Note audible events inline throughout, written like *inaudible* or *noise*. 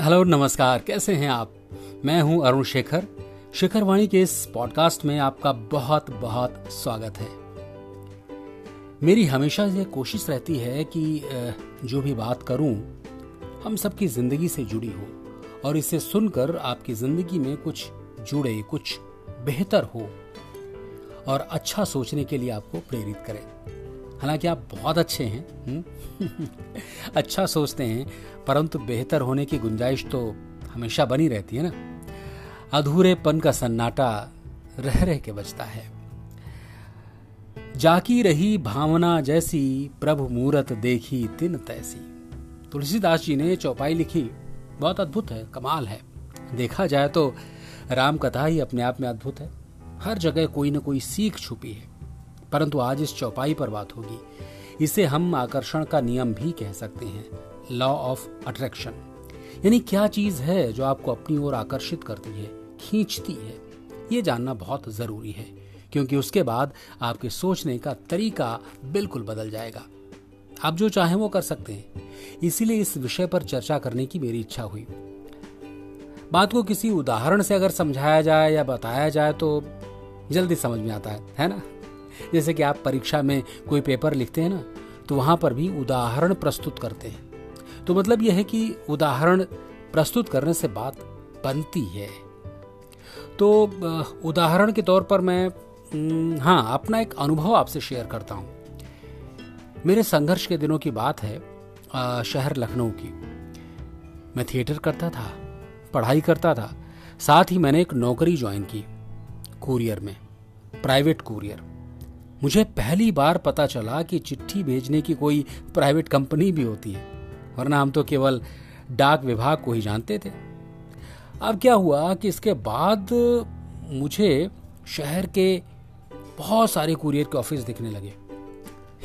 Hello, नमस्कार। कैसे हैं आप? मैं हूँ अरुण शेखर। शेखर वाणी के इस पॉडकास्ट में आपका बहुत बहुत स्वागत है। मेरी हमेशा ये कोशिश रहती है कि जो भी बात करूँ, हम सबकी ज़िंदगी से जुड़ी हो और इसे सुनकर आपकी ज़िंदगी में कुछ जुड़े, कुछ बेहतर हो और अच्छा सोचने के लिए आपको प्रेरित करें। हालाँकि आप बहुत अच्छे हैं हम्म? *laughs* अच्छा सोचते हैं, परंतु बेहतर होने की गुंजाइश तो हमेशा बनी रहती है ना? अधूरेपन का सन्नाटा रह रह के बचता है। जाकी रही भावना जैसी प्रभु मूरत देखी तिन तैसी। तुलसीदास जी ने चौपाई लिखी, बहुत अद्भुत है, कमाल है। देखा जाए तो राम कथा ही अपने आप में अद्भुत है। हर जगह कोई ना कोई सीख छुपी है। परंतु आज इस चौपाई पर बात होगी। इसे हम आकर्षण का नियम भी कह सकते हैं लॉ ऑफ़ अट्रैक्शन यानी क्या चीज़ है जो आपको अपनी ओर आकर्षित करती है, खींचती है? ये जानना बहुत ज़रूरी है, क्योंकि उसके बाद आपके सोचने का तरीका बिल्कुल बदल जाएगा। आप जो चाहें वो कर सकते हैं। इसीलिए इस विषय पर चर्चा करने की मेरी इच्छा हुई। बात को किसी उदाहरण से अगर समझाया जाए या बताया जाए तो जल्दी समझ में आता है है ना? जैसे कि आप परीक्षा में कोई पेपर लिखते हैं ना तो वहाँ पर भी उदाहरण प्रस्तुत करते हैं। तो मतलब यह है कि उदाहरण प्रस्तुत करने से बात बनती है। तो उदाहरण के तौर पर मैं हाँ अपना एक अनुभव आपसे शेयर करता हूँ। मेरे संघर्ष के दिनों की बात है शहर लखनऊ की। मैं थिएटर करता था, पढ़ाई करता था, साथ ही मैंने एक नौकरी ज्वाइन की, कुरियर में, प्राइवेट कुरियर। मुझे पहली बार पता चला कि चिट्ठी भेजने की कोई प्राइवेट कंपनी भी होती है, वरना हम तो केवल डाक विभाग को ही जानते थे। अब क्या हुआ कि इसके बाद मुझे शहर के बहुत सारे कुरियर के ऑफ़िस दिखने लगे।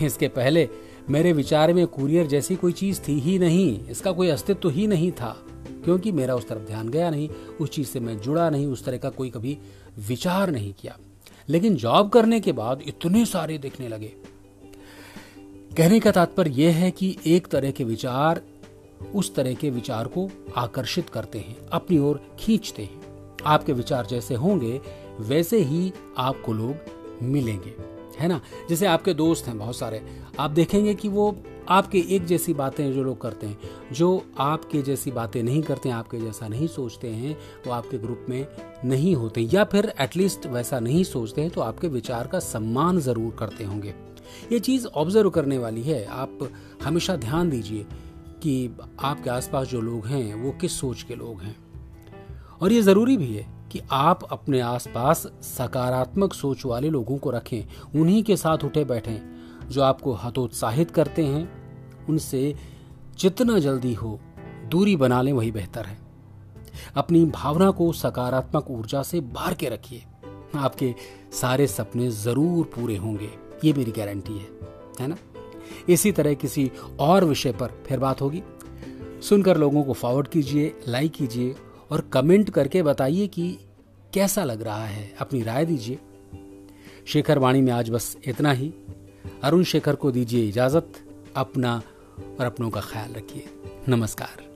इसके पहले मेरे विचार में कुरियर जैसी कोई चीज़ थी ही नहीं, इसका कोई अस्तित्व तो ही नहीं था, क्योंकि मेरा उस तरफ़ ध्यान गया नहीं, उस चीज़ से मैं जुड़ा नहीं, उस तरह का कोई कभी विचार नहीं किया। लेकिन जॉब करने के बाद इतने सारे दिखने लगे। कहने का तात्पर्य यह है कि एक तरह के विचार उस तरह के विचार को आकर्षित करते हैं, अपनी ओर खींचते हैं। आपके विचार जैसे होंगे, वैसे ही आपको लोग मिलेंगे। है ना? जैसे आपके दोस्त हैं बहुत सारे, आप देखेंगे कि वो आपके एक जैसी बातें जो लोग करते हैं, जो आपके जैसी बातें नहीं करते हैं, आपके जैसा नहीं सोचते हैं, वो आपके ग्रुप में नहीं होते या फिर एटलीस्ट वैसा नहीं सोचते हैं तो आपके विचार का सम्मान ज़रूर करते होंगे। ये चीज़ ऑब्ज़र्व करने वाली है। आप हमेशा ध्यान दीजिए कि आपके आसपास जो लोग हैं, वो किस सोच के लोग हैं। और ये ज़रूरी भी है कि आप अपने आसपास सकारात्मक सोच वाले लोगों को रखें, उन्हीं के साथ उठे बैठें, जो आपको हतोत्साहित करते हैं, उनसे जितना जल्दी हो, दूरी बना लें, वही बेहतर है। अपनी भावना को सकारात्मक ऊर्जा से बाहर के रखिए। आपके सारे सपने ज़रूर पूरे होंगे, ये मेरी गारंटी है है ना? इसी तरह किसी और विषय पर फिर बात होगी। सुनकर लोगों को फॉरवर्ड कीजिए लाइक कीजिए और कमेंट करके बताइए कि कैसा लग रहा है। अपनी राय दीजिए। शेखर वाणी में आज बस इतना ही। अरुण शेखर को दीजिए इजाज़त अपना और अपनों का ख्याल रखिए। नमस्कार।